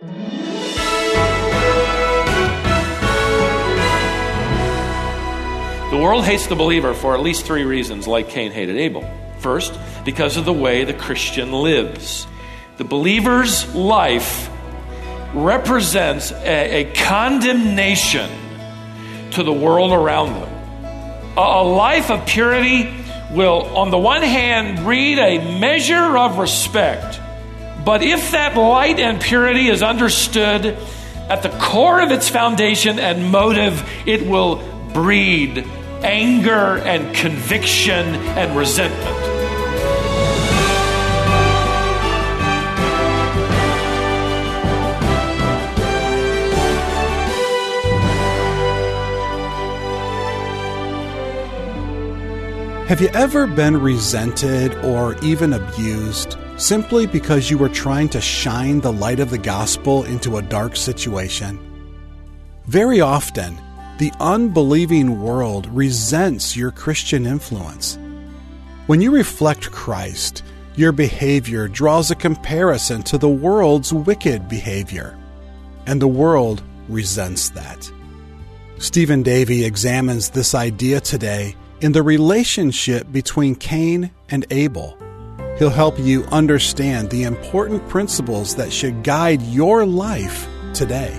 The world hates the believer for at least three reasons, like Cain hated Abel. First, because of the way the Christian lives. The believer's life represents a, a condemnation to the world around them. A, a life of purity will, on the one hand, breed a measure of respect, but if that light and purity is understood at the core of its foundation and motive, it will breed anger and conviction and resentment. Have you ever been resented or even abused simply because you were trying to shine the light of the gospel into a dark situation? Very often, the unbelieving world resents your Christian influence. When you reflect Christ, your behavior draws a comparison to the world's wicked behavior, and the world resents that. Stephen Davey examines this idea today in the relationship between Cain and Abel. He'll help you understand the important principles that should guide your life today.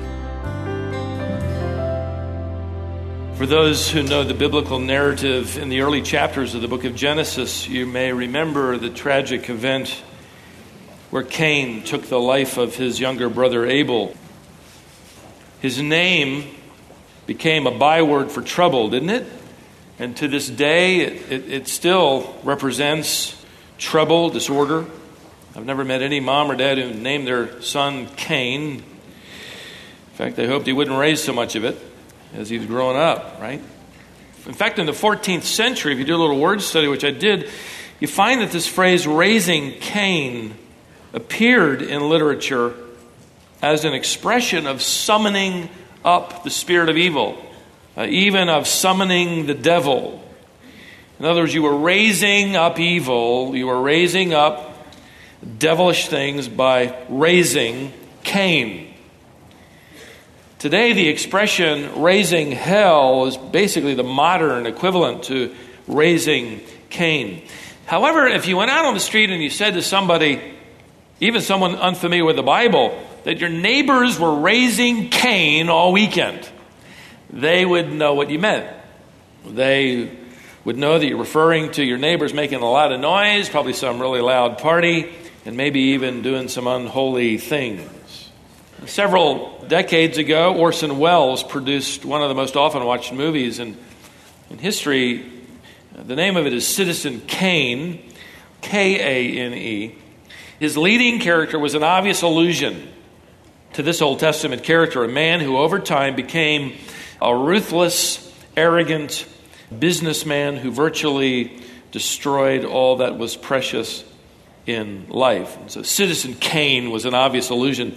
For those who know the biblical narrative in the early chapters of the book of Genesis, you may remember the tragic event where Cain took the life of his younger brother Abel. His name became a byword for trouble, didn't it? And to this day, it, it, it, still represents trouble, disorder. I've never met any mom or dad who named their son Cain. In fact, they hoped he wouldn't raise so much of it as he was growing up, right? In fact, in the 14th century, if you do a little word study, which I did, you find that this phrase, raising Cain, appeared in literature as an expression of summoning up the spirit of evil uh, even of summoning the devil. In other words, you were raising up evil, you were raising up devilish things by raising Cain. Today, the expression raising hell is basically the modern equivalent to raising Cain. However, if you went out on the street and you said to somebody, even someone unfamiliar with the Bible, that your neighbors were raising Cain all weekend, they would know what you meant. They would know that you're referring to your neighbors making a lot of noise, probably some really loud party, and maybe even doing some unholy things. Several decades ago, Orson Welles produced one of the most often watched movies in, in history. The name of it is Citizen Kane, K A N E. His leading character was an obvious allusion to this Old Testament character, a man who over time became a ruthless, arrogant businessman who virtually destroyed all that was precious in life. And so Citizen Kane was an obvious allusion,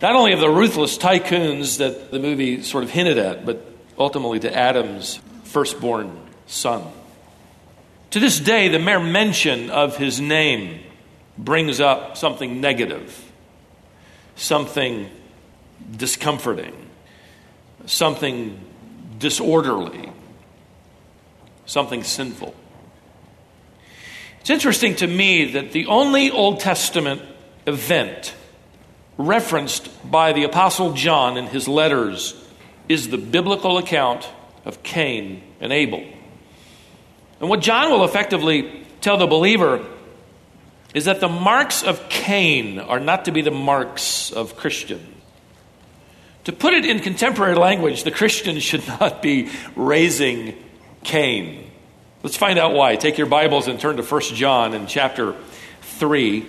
not only of the ruthless tycoons that the movie sort of hinted at, but ultimately to Adam's firstborn son. To this day, the mere mention of his name brings up something negative, something discomforting something disorderly, something sinful. It's interesting to me that the only Old Testament event referenced by the Apostle John in his letters is the biblical account of Cain and Abel. And what John will effectively tell the believer is that the marks of Cain are not to be the marks of Christians. To put it in contemporary language, the Christian should not be raising Cain. Let's find out why. Take your Bibles and turn to 1 John in chapter 3.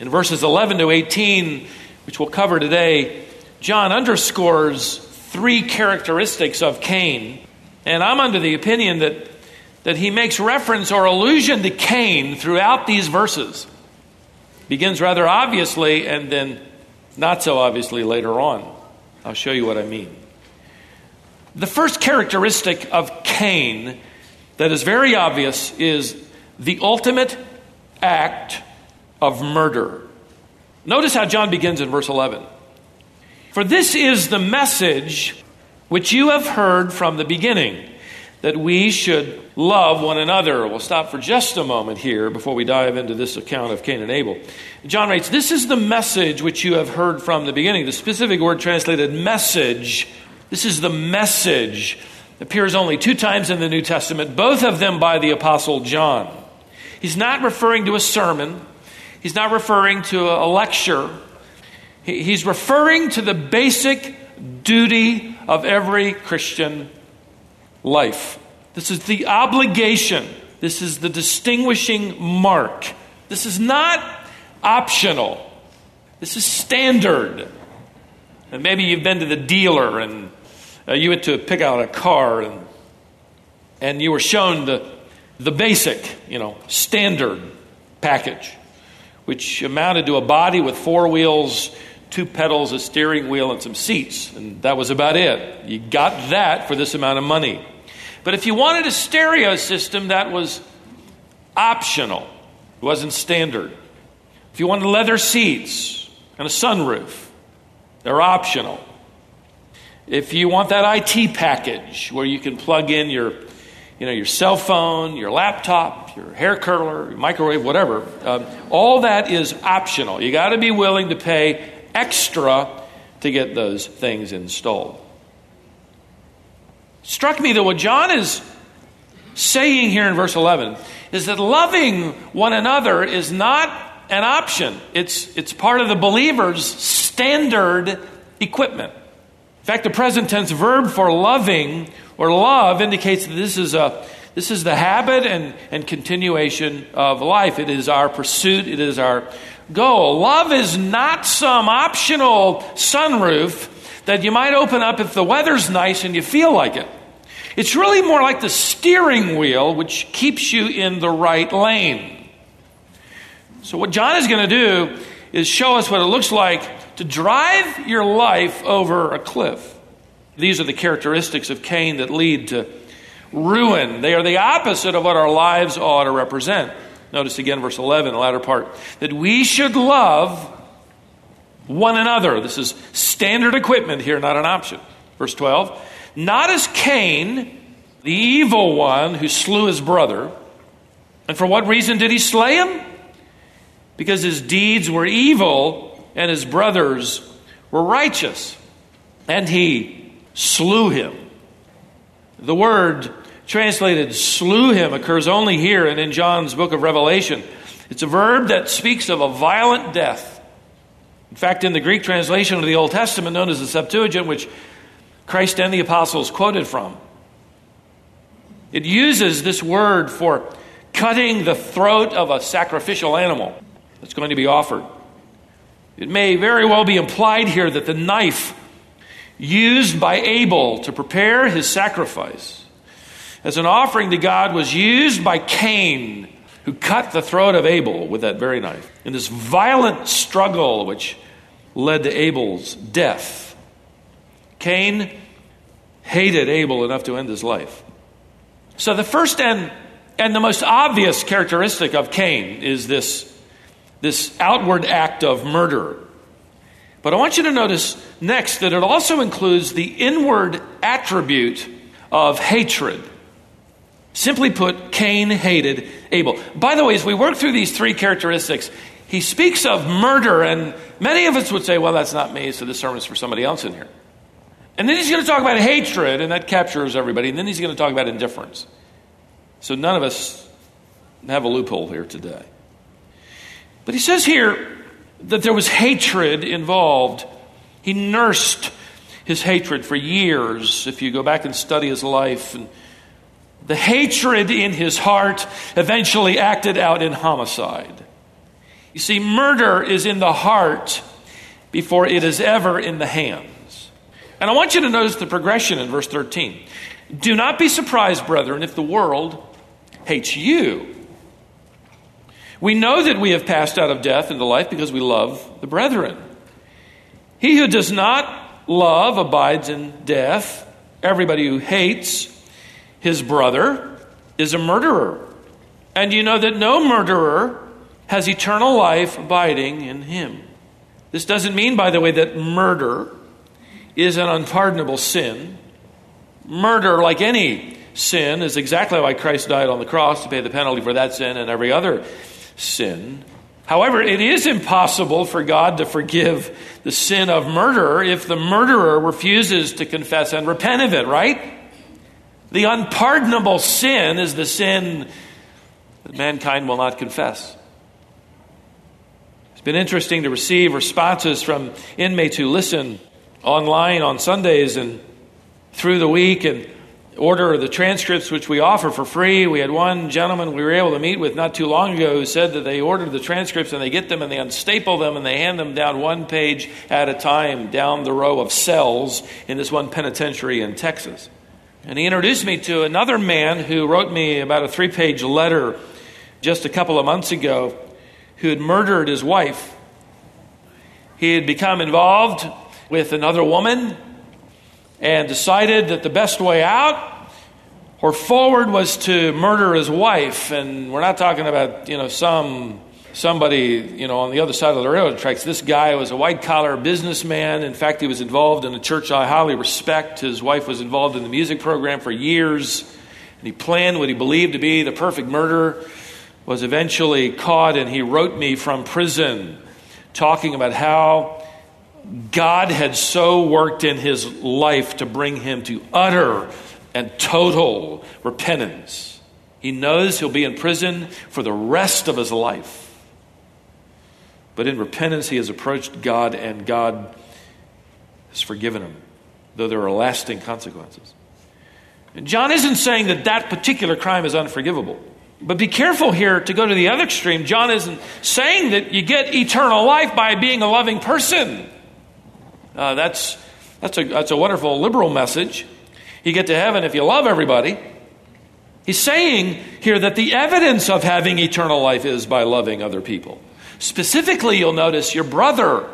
In verses 11 to 18, which we'll cover today, John underscores three characteristics of Cain. And I'm under the opinion that, that he makes reference or allusion to Cain throughout these verses. Begins rather obviously and then not so obviously later on. I'll show you what I mean. The first characteristic of Cain that is very obvious is the ultimate act of murder. Notice how John begins in verse 11. For this is the message which you have heard from the beginning, that we should love one another. We'll stop for just a moment here before we dive into this account of Cain and Abel. John writes, This is the message which you have heard from the beginning. The specific word translated message. This is the message. Appears only two times in the New Testament, both of them by the Apostle John. He's not referring to a sermon. He's not referring to a lecture. He's referring to the basic duty of every Christian life. This is the obligation. This is the distinguishing mark. This is not optional. This is standard. And maybe you've been to the dealer and uh, you went to pick out a car and, and you were shown the, the basic, you know, standard package which amounted to a body with four wheels, two pedals, a steering wheel, and some seats. And that was about it. You got that for this amount of money. But if you wanted a stereo system, that was optional, it wasn't standard. If you wanted leather seats and a sunroof, they're optional. If you want that IT package where you can plug in your you know, your cell phone, your laptop, your hair curler, microwave, whatever. Um, all that is optional. You got to be willing to pay extra to get those things installed. Struck me that what John is saying here in verse 11 is that loving one another is not an option. It's, it's part of the believer's standard equipment. In fact, the present tense verb for loving or love indicates that this is a this is the habit and, and continuation of life. It is our pursuit, it is our goal. Love is not some optional sunroof that you might open up if the weather's nice and you feel like it. It's really more like the steering wheel which keeps you in the right lane. So, what John is going to do is show us what it looks like to drive your life over a cliff. These are the characteristics of Cain that lead to ruin. They are the opposite of what our lives ought to represent. Notice again, verse 11, the latter part, that we should love one another. This is standard equipment here, not an option. Verse 12, not as Cain, the evil one who slew his brother. And for what reason did he slay him? Because his deeds were evil and his brothers were righteous. And he slew him. The word translated slew him occurs only here and in John's book of Revelation. It's a verb that speaks of a violent death. In fact, in the Greek translation of the Old Testament, known as the Septuagint, which Christ and the apostles quoted from, it uses this word for cutting the throat of a sacrificial animal that's going to be offered. It may very well be implied here that the knife used by Abel to prepare his sacrifice as an offering to God was used by Cain, who cut the throat of Abel with that very knife. In this violent struggle which led to Abel's death, Cain hated Abel enough to end his life. So, the first and, and the most obvious characteristic of Cain is this, this outward act of murder. But I want you to notice next that it also includes the inward attribute of hatred. Simply put, Cain hated Abel. By the way, as we work through these three characteristics, he speaks of murder, and many of us would say, well, that's not me, so this sermon is for somebody else in here. And then he's going to talk about hatred, and that captures everybody. And then he's going to talk about indifference. So none of us have a loophole here today. But he says here, that there was hatred involved. He nursed his hatred for years. If you go back and study his life, and the hatred in his heart eventually acted out in homicide. You see, murder is in the heart before it is ever in the hands. And I want you to notice the progression in verse 13. Do not be surprised, brethren, if the world hates you. We know that we have passed out of death into life because we love the brethren. He who does not love abides in death. Everybody who hates his brother is a murderer. And you know that no murderer has eternal life abiding in him. This doesn't mean, by the way, that murder is an unpardonable sin. Murder, like any sin, is exactly why Christ died on the cross to pay the penalty for that sin and every other sin. However, it is impossible for God to forgive the sin of murder if the murderer refuses to confess and repent of it, right? The unpardonable sin is the sin that mankind will not confess. It's been interesting to receive responses from inmates who listen online on Sundays and through the week and order the transcripts which we offer for free. We had one gentleman we were able to meet with not too long ago who said that they ordered the transcripts and they get them and they unstaple them and they hand them down one page at a time down the row of cells in this one penitentiary in Texas. And he introduced me to another man who wrote me about a three page letter just a couple of months ago who had murdered his wife. He had become involved with another woman and decided that the best way out or forward was to murder his wife. And we're not talking about, you know, some somebody, you know, on the other side of the railroad tracks. This guy was a white collar businessman. In fact, he was involved in a church I highly respect. His wife was involved in the music program for years. And he planned what he believed to be the perfect murder was eventually caught and he wrote me from prison talking about how God had so worked in his life to bring him to utter and total repentance. He knows he'll be in prison for the rest of his life. But in repentance, he has approached God, and God has forgiven him, though there are lasting consequences. And John isn't saying that that particular crime is unforgivable. But be careful here to go to the other extreme. John isn't saying that you get eternal life by being a loving person. Uh, that's, that's, a, that's a wonderful liberal message. You get to heaven if you love everybody. He's saying here that the evidence of having eternal life is by loving other people. Specifically, you'll notice your brother,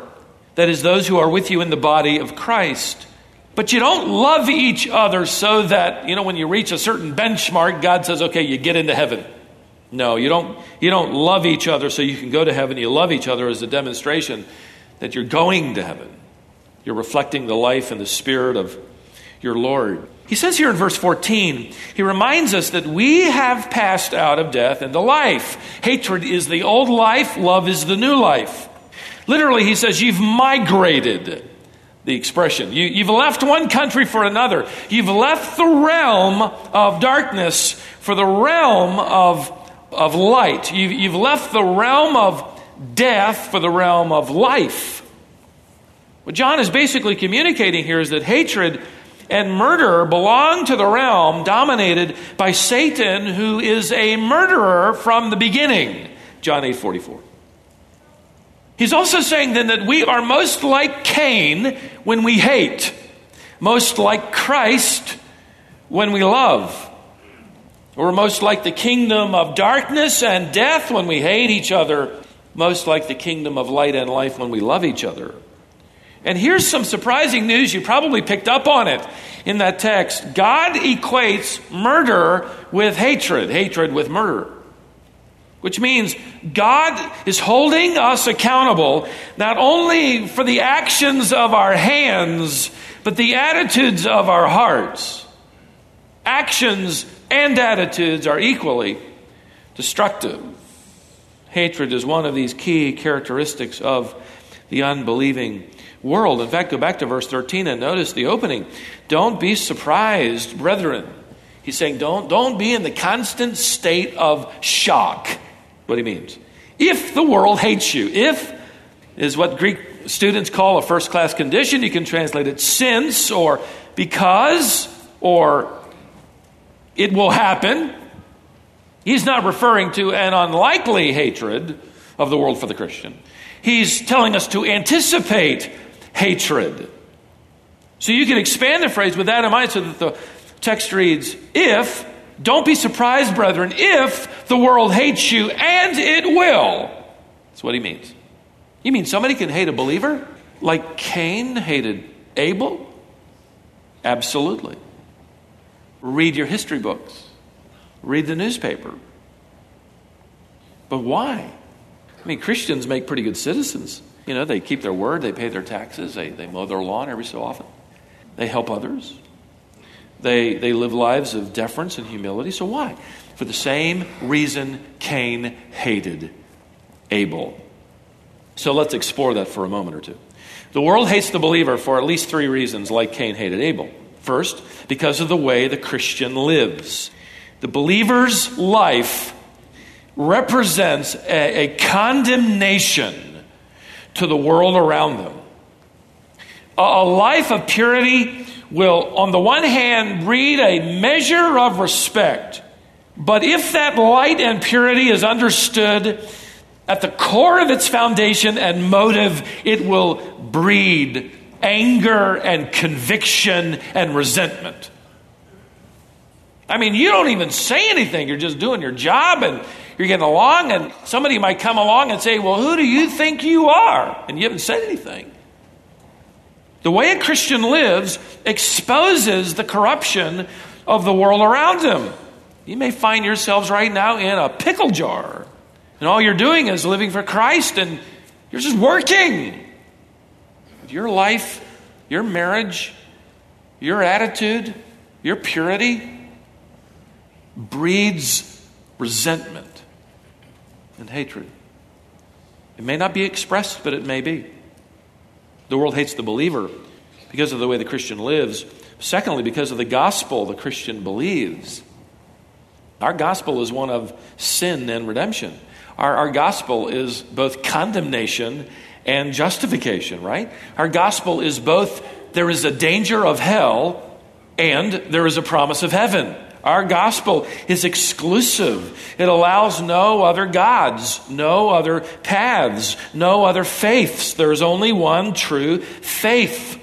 that is, those who are with you in the body of Christ. But you don't love each other so that, you know, when you reach a certain benchmark, God says, okay, you get into heaven. No, you don't, you don't love each other so you can go to heaven. You love each other as a demonstration that you're going to heaven. You're reflecting the life and the spirit of your Lord. He says here in verse 14, he reminds us that we have passed out of death into life. Hatred is the old life, love is the new life. Literally, he says, You've migrated. The expression. You, have left one country for another. You've left the realm of darkness for the realm of of light. You've, you've left the realm of death for the realm of life. What John is basically communicating here is that hatred and murder belong to the realm dominated by Satan, who is a murderer from the beginning. John 8 44. He's also saying then that we are most like Cain when we hate, most like Christ when we love. We're most like the kingdom of darkness and death when we hate each other, most like the kingdom of light and life when we love each other. And here's some surprising news. You probably picked up on it in that text. God equates murder with hatred, hatred with murder. Which means God is holding us accountable not only for the actions of our hands, but the attitudes of our hearts. Actions and attitudes are equally destructive. Hatred is one of these key characteristics of the unbelieving world. In fact, go back to verse 13 and notice the opening. Don't be surprised, brethren. He's saying, don't, don't be in the constant state of shock. What he means. If the world hates you, if is what Greek students call a first class condition, you can translate it since or because or it will happen. He's not referring to an unlikely hatred of the world for the Christian. He's telling us to anticipate hatred. So you can expand the phrase with that in mind so that the text reads, If, don't be surprised, brethren, if the world hates you, and it will. That's what he means. You mean somebody can hate a believer like Cain hated Abel? Absolutely. Read your history books, read the newspaper. But why? I mean, Christians make pretty good citizens. You know, they keep their word, they pay their taxes, they, they mow their lawn every so often, they help others, they, they live lives of deference and humility. So why? For the same reason Cain hated Abel. So let's explore that for a moment or two. The world hates the believer for at least three reasons, like Cain hated Abel. First, because of the way the Christian lives. The believer's life represents a, a condemnation to the world around them. A, life of purity will, on the one hand, breed a measure of respect. But if that light and purity is understood at the core of its foundation and motive, it will breed anger and conviction and resentment. I mean, you don't even say anything. You're just doing your job and you're getting along, and somebody might come along and say, Well, who do you think you are? And you haven't said anything. The way a Christian lives exposes the corruption of the world around him. You may find yourselves right now in a pickle jar, and all you're doing is living for Christ, and you're just working. Your life, your marriage, your attitude, your purity breeds resentment and hatred. It may not be expressed, but it may be. The world hates the believer because of the way the Christian lives. Secondly, because of the gospel the Christian believes. Our gospel is one of sin and redemption. Our, our gospel is both condemnation and justification, right? Our gospel is both there is a danger of hell and there is a promise of heaven. Our gospel is exclusive. It allows no other gods, no other paths, no other faiths. There's only one true faith,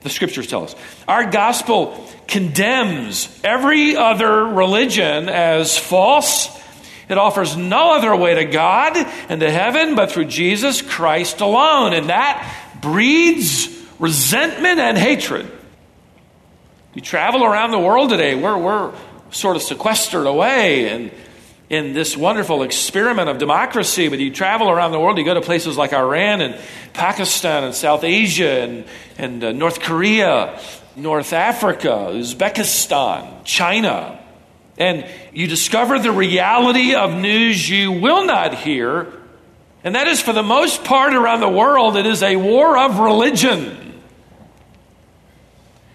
the scriptures tell us. Our gospel condemns every other religion as false. It offers no other way to God and to heaven but through Jesus Christ alone. And that breeds resentment and hatred. You travel around the world today, we're, we're sort of sequestered away and in this wonderful experiment of democracy, but you travel around the world, you go to places like Iran and Pakistan and South Asia and, and uh, North Korea, North Africa, Uzbekistan, China, and you discover the reality of news you will not hear, and that is for the most part around the world, it is a war of religion.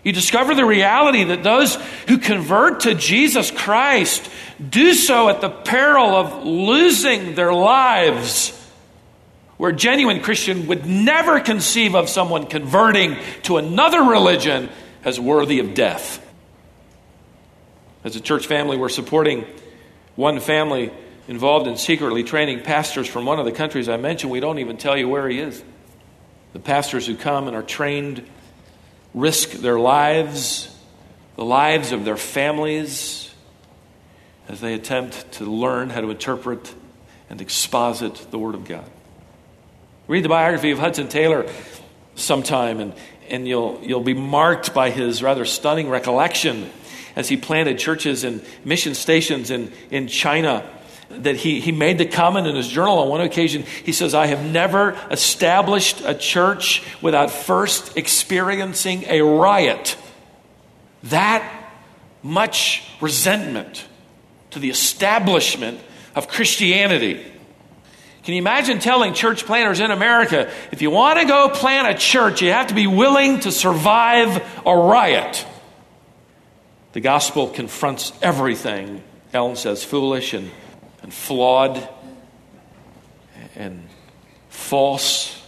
You discover the reality that those who convert to Jesus Christ do so at the peril of losing their lives. Where a genuine Christian would never conceive of someone converting to another religion as worthy of death. As a church family, we're supporting one family involved in secretly training pastors from one of the countries I mentioned. We don't even tell you where he is. The pastors who come and are trained risk their lives, the lives of their families, as they attempt to learn how to interpret and exposit the Word of God. Read the biography of Hudson Taylor sometime, and, and you'll, you'll be marked by his rather stunning recollection as he planted churches and mission stations in, in China that he, he made the comment in his journal on one occasion. He says, I have never established a church without first experiencing a riot. That much resentment to the establishment of Christianity. Can you imagine telling church planters in America, if you want to go plant a church, you have to be willing to survive a riot? The gospel confronts everything Ellen says foolish and and flawed and false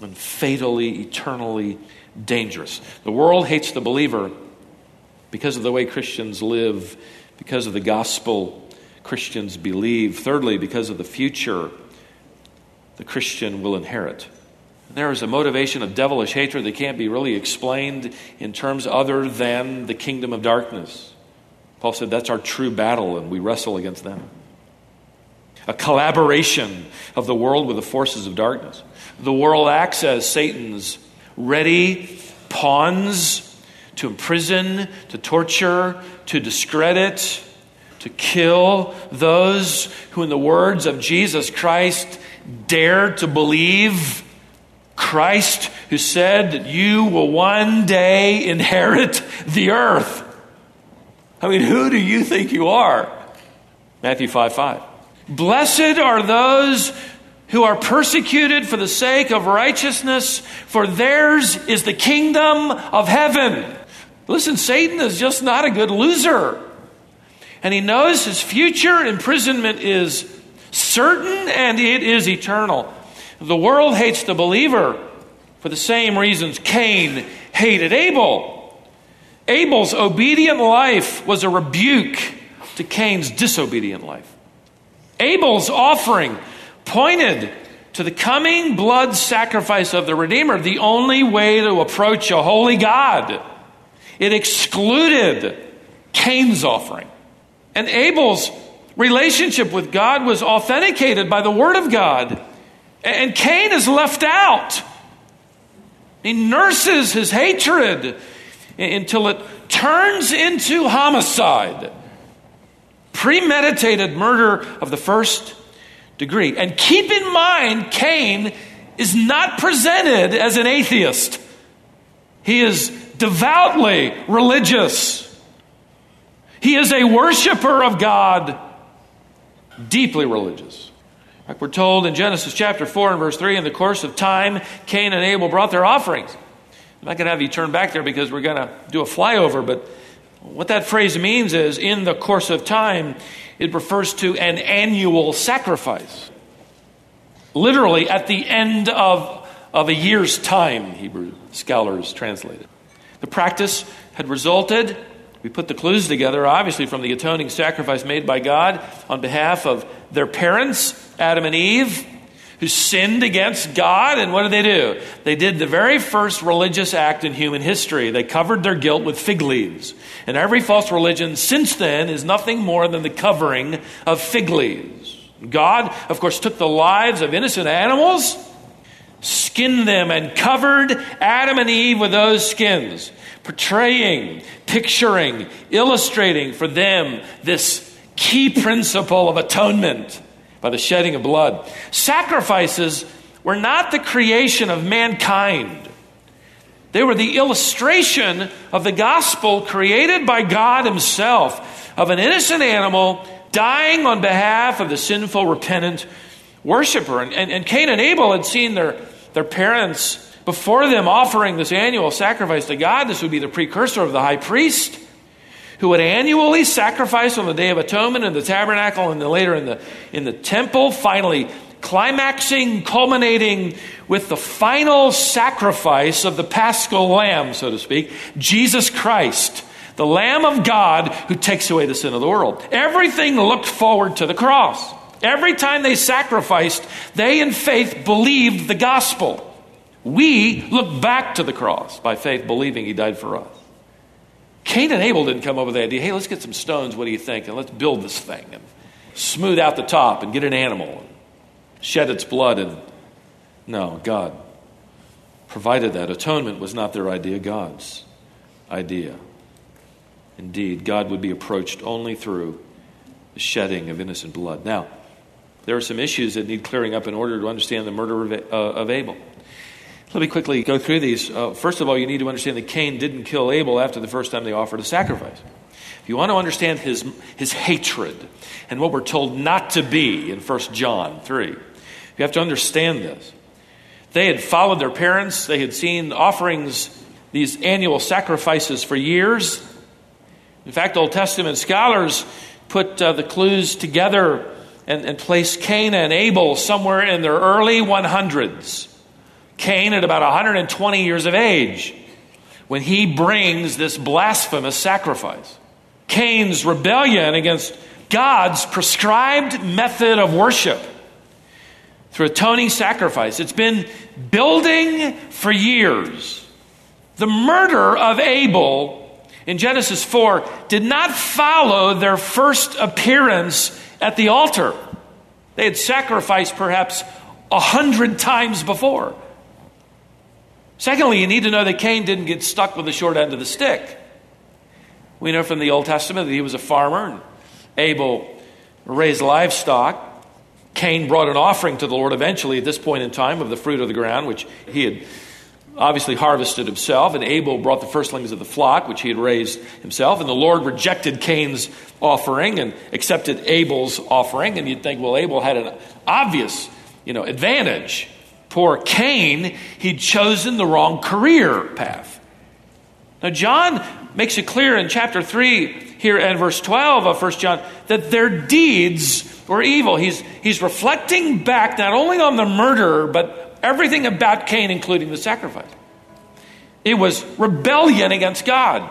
and fatally, eternally dangerous. The world hates the believer because of the way Christians live, because of the gospel Christians believe. Thirdly, because of the future the Christian will inherit. There is a motivation of devilish hatred that can't be really explained in terms other than the kingdom of darkness. Paul said that's our true battle, and we wrestle against them a collaboration of the world with the forces of darkness. The world acts as Satan's ready pawns to imprison, to torture, to discredit, to kill those who, in the words of Jesus Christ, dare to believe Christ who said that you will one day inherit the earth. I mean, who do you think you are? Matthew 5 5. Blessed are those who are persecuted for the sake of righteousness, for theirs is the kingdom of heaven. Listen, Satan is just not a good loser. And he knows his future imprisonment is certain and it is eternal. The world hates the believer for the same reasons Cain hated Abel. Abel's obedient life was a rebuke to Cain's disobedient life. Abel's offering pointed to the coming blood sacrifice of the Redeemer, the only way to approach a holy God. It excluded Cain's offering. And Abel's relationship with God was authenticated by the Word of God. And Cain is left out. He nurses his hatred until it turns into homicide. Premeditated murder of the first degree. And keep in mind, Cain is not presented as an atheist, he is devoutly religious. He is a worshiper of God, deeply religious. Like we're told in Genesis chapter 4 and verse 3, in the course of time, Cain and Abel brought their offerings. I'm not going to have you turn back there because we're going to do a flyover, but what that phrase means is in the course of time, it refers to an annual sacrifice. Literally, at the end of, of a year's time, Hebrew scholars translate it. The practice had resulted, we put the clues together, obviously, from the atoning sacrifice made by God on behalf of their parents, Adam and Eve, who sinned against God. And what did they do? They did the very first religious act in human history. They covered their guilt with fig leaves. And every false religion since then is nothing more than the covering of fig leaves. God, of course, took the lives of innocent animals, skinned them, and covered Adam and Eve with those skins, portraying, picturing, illustrating for them this key principle of atonement by the shedding of blood. Sacrifices were not the creation of mankind. They were the illustration of the gospel created by God Himself of an innocent animal dying on behalf of the sinful, repentant worshiper. And, and, and Cain and Abel had seen their, their parents before them offering this annual sacrifice to God. This would be the precursor of the high priest who would annually sacrifice on the Day of Atonement in the tabernacle and then later in the, in the temple, finally climaxing, culminating with the final sacrifice of the paschal lamb, so to speak, Jesus Christ, the Lamb of God who takes away the sin of the world. Everything looked forward to the cross. Every time they sacrificed, they in faith believed the gospel. We look back to the cross by faith, believing he died for us. Cain and Abel didn't come up with the idea, hey, let's get some stones, what do you think? And let's build this thing and smooth out the top and get an animal and shed its blood. And no, God provided that. Atonement was not their idea, God's idea. Indeed, God would be approached only through the shedding of innocent blood. Now, there are some issues that need clearing up in order to understand the murder of, uh, of Abel. Let me quickly go through these. Uh, first of all, you need to understand that Cain didn't kill Abel after the first time they offered a sacrifice. If you want to understand his, his hatred and what we're told not to be in 1 John 3, you have to understand this. They had followed their parents, they had seen offerings, these annual sacrifices for years. In fact, Old Testament scholars put uh, the clues together and, and place Cain and Abel somewhere in their early 100s. Cain at about 120 years of age when he brings this blasphemous sacrifice. Cain's rebellion against God's prescribed method of worship through atoning sacrifice. It's been building for years. The murder of Abel in Genesis 4 did not follow their first appearance at the altar. They had sacrificed perhaps a hundred times before. Secondly, you need to know that Cain didn't get stuck with the short end of the stick. We know from the Old Testament that he was a farmer, and Abel raised livestock. Cain brought an offering to the Lord eventually at this point in time of the fruit of the ground, which he had obviously harvested himself, and Abel brought the firstlings of the flock, which he had raised himself. And the Lord rejected Cain's offering and accepted Abel's offering. And you'd think, well, Abel had an obvious, you know, advantage. Poor Cain, he'd chosen the wrong career path. Now, John makes it clear in chapter 3 here and verse 12 of 1 John that their deeds were evil. He's, he's reflecting back not only on the murderer, but everything about Cain, including the sacrifice. It was rebellion against God.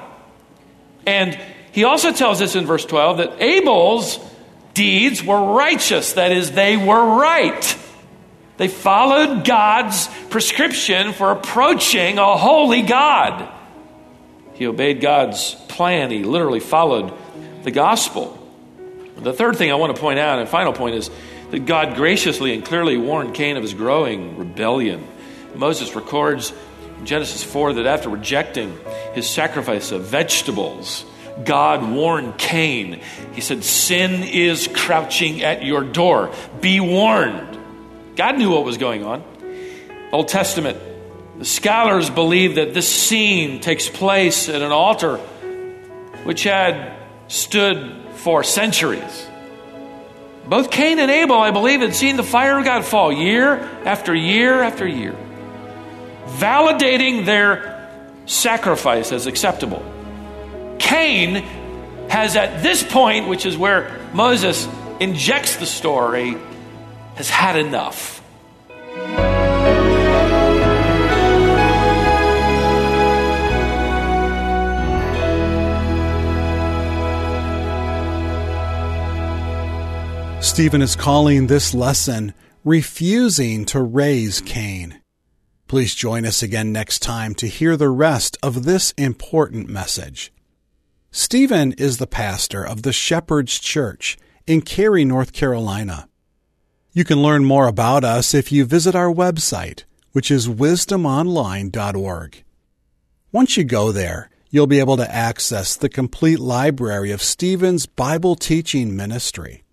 And he also tells us in verse 12 that Abel's deeds were righteous, that is, they were right. They followed God's prescription for approaching a holy God. He obeyed God's plan, he literally followed the gospel. The third thing I want to point out, and final point, is that God graciously and clearly warned Cain of his growing rebellion. Moses records in Genesis 4 that after rejecting his sacrifice of vegetables, God warned Cain. He said, Sin is crouching at your door. Be warned. God knew what was going on. Old Testament the scholars believe that this scene takes place at an altar which had stood for centuries. Both Cain and Abel, I believe, had seen the fire of God fall year after year after year, validating their sacrifice as acceptable. Cain has, at this point, which is where Moses injects the story, has had enough. Stephen is calling this lesson Refusing to Raise Cain. Please join us again next time to hear the rest of this important message. Stephen is the pastor of the Shepherd's Church in Cary, North Carolina. You can learn more about us if you visit our website, which is wisdomonline.org. Once you go there, you'll be able to access the complete library of Stephen's Bible teaching ministry.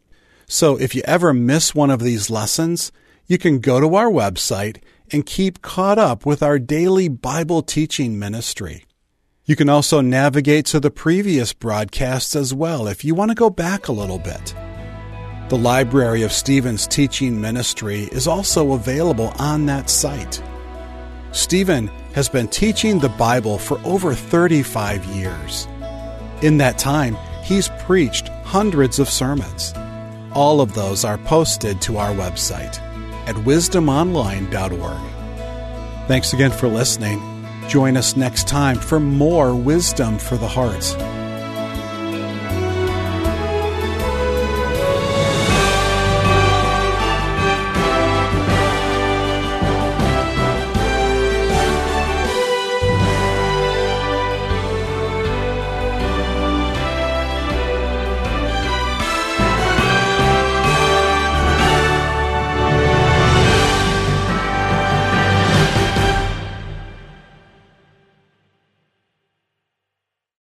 So if you ever miss one of these lessons, you can go to our website and keep caught up with our daily Bible teaching ministry. You can also navigate to the previous broadcasts as well if you want to go back a little bit. The library of Stephen's teaching ministry is also available on that site. Stephen has been teaching the Bible for over 35 years. In that time, he's preached hundreds of sermons. All of those are posted to our website at wisdomonline.org. Thanks again for listening. Join us next time for more wisdom for the heart.